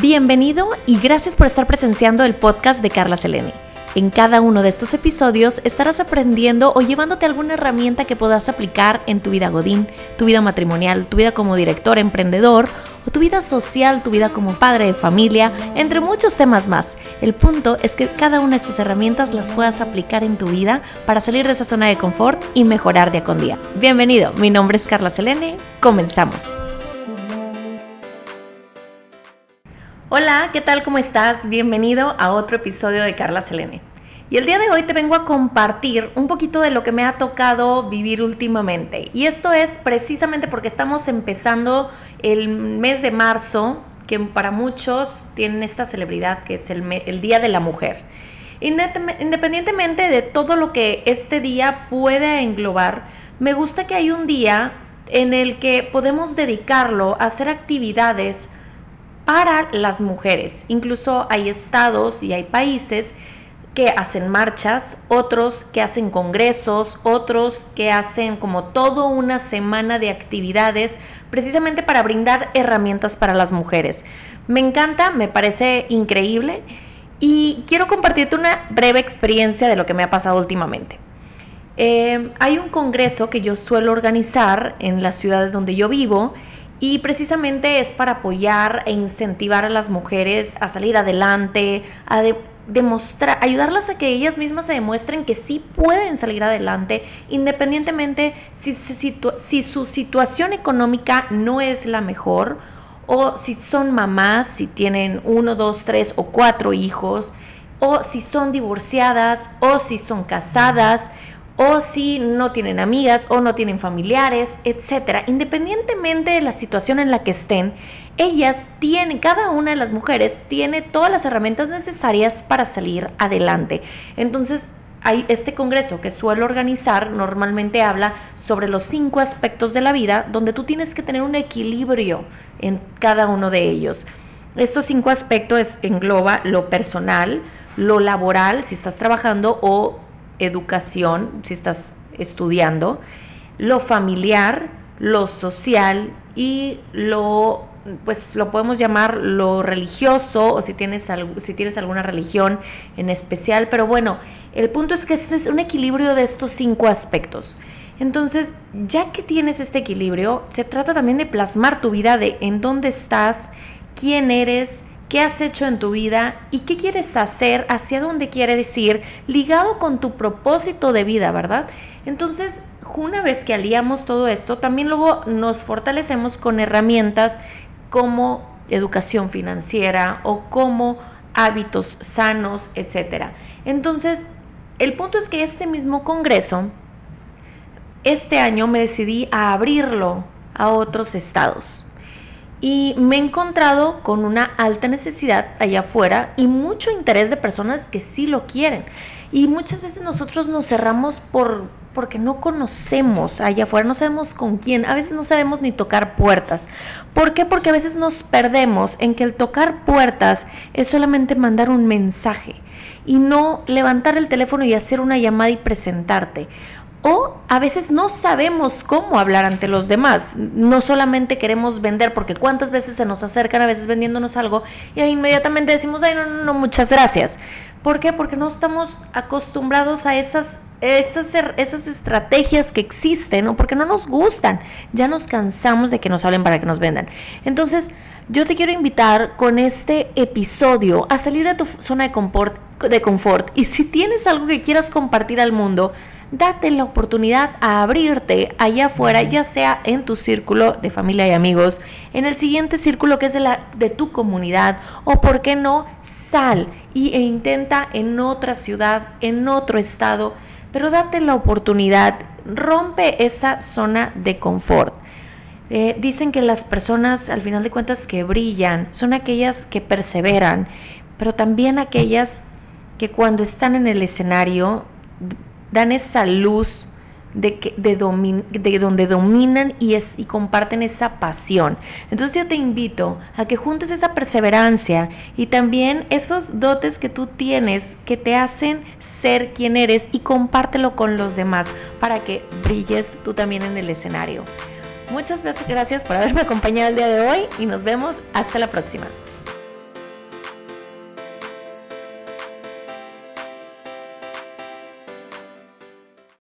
Bienvenido y gracias por estar presenciando el podcast de Carla Selene. En cada uno de estos episodios estarás aprendiendo o llevándote alguna herramienta que puedas aplicar en tu vida godín, tu vida matrimonial, tu vida como director, emprendedor o tu vida social, tu vida como padre de familia, entre muchos temas más. El punto es que cada una de estas herramientas las puedas aplicar en tu vida para salir de esa zona de confort y mejorar día con día. Bienvenido, mi nombre es Carla Selene, comenzamos. Hola, ¿qué tal? ¿Cómo estás? Bienvenido a otro episodio de Carla Selene. Y el día de hoy te vengo a compartir un poquito de lo que me ha tocado vivir últimamente. Y esto es precisamente porque estamos empezando el mes de marzo, que para muchos tienen esta celebridad que es el, Día de la Mujer. Independientemente de todo lo que este día puede englobar, me gusta que hay un día en el que podemos dedicarlo a hacer actividades para las mujeres. Incluso hay estados y hay países que hacen marchas, otros que hacen congresos, otros que hacen como toda una semana de actividades precisamente para brindar herramientas para las mujeres. Me encanta, me parece increíble y quiero compartirte una breve experiencia de lo que me ha pasado últimamente. Eh, hay un congreso que yo suelo organizar en las ciudades donde yo vivo y precisamente es para apoyar e incentivar a las mujeres a salir adelante, a demostrar, ayudarlas a que ellas mismas se demuestren que sí pueden salir adelante, independientemente si, si su situación económica no es la mejor o si son mamás, si tienen uno, dos, tres o cuatro hijos, o si son divorciadas, o si son casadas, o si no tienen amigas o no tienen familiares, etcétera. Independientemente de la situación en la que estén, ellas tienen, cada una de las mujeres tiene todas las herramientas necesarias para salir adelante. Entonces, hay este congreso que suelo organizar normalmente habla sobre los cinco aspectos de la vida donde tú tienes que tener un equilibrio en cada uno de ellos. Estos cinco aspectos engloba lo personal, lo laboral, si estás trabajando o educación, si estás estudiando, lo familiar, lo social y lo pues lo podemos llamar lo religioso o si tienes, si tienes alguna religión en especial, pero bueno, el punto es que es un equilibrio de estos cinco aspectos. Entonces, ya que tienes este equilibrio, se trata también de plasmar tu vida de en dónde estás, quién eres, qué has hecho en tu vida y qué quieres hacer, hacia dónde quieres ir, ligado con tu propósito de vida, ¿verdad? Entonces, una vez que aliamos todo esto, también luego nos fortalecemos con herramientas como educación financiera o como hábitos sanos, etc. Entonces, el punto es que este mismo Congreso, este año me decidí a abrirlo a otros estados. Y me he encontrado con una alta necesidad allá afuera y mucho interés de personas que sí lo quieren. Y muchas veces nosotros nos cerramos por porque no conocemos allá afuera, no sabemos con quién, a veces no sabemos ni tocar puertas. ¿Por qué? Porque a veces nos perdemos en que el tocar puertas es solamente mandar un mensaje y no levantar el teléfono y hacer una llamada y presentarte. O a veces no sabemos cómo hablar ante los demás. No solamente queremos vender, porque cuántas veces se nos acercan a veces vendiéndonos algo y inmediatamente decimos, ay, no, no, no, muchas gracias. ¿Por qué? Porque no estamos acostumbrados a esas, esas, esas estrategias que existen o porque no nos gustan. Ya nos cansamos de que nos hablen para que nos vendan. Entonces, yo te quiero invitar con este episodio a salir de tu zona de confort, de confort. Y si tienes algo que quieras compartir al mundo, date la oportunidad a abrirte allá afuera, ya sea en tu círculo de familia y amigos, en el siguiente círculo que es de, la, de tu comunidad, o por qué no, sal y, e intenta en otra ciudad, en otro estado, pero date la oportunidad, rompe esa zona de confort. Eh, dicen que las personas, al final de cuentas, que brillan son aquellas que perseveran, pero también aquellas que cuando están en el escenario dan esa luz de, que, de, de donde dominan y, es, y comparten esa pasión. Entonces yo te invito a que juntes esa perseverancia y también esos dotes que tú tienes que te hacen ser quien eres y compártelo con los demás para que brilles tú también en el escenario. Muchas gracias por haberme acompañado el día de hoy y nos vemos hasta la próxima.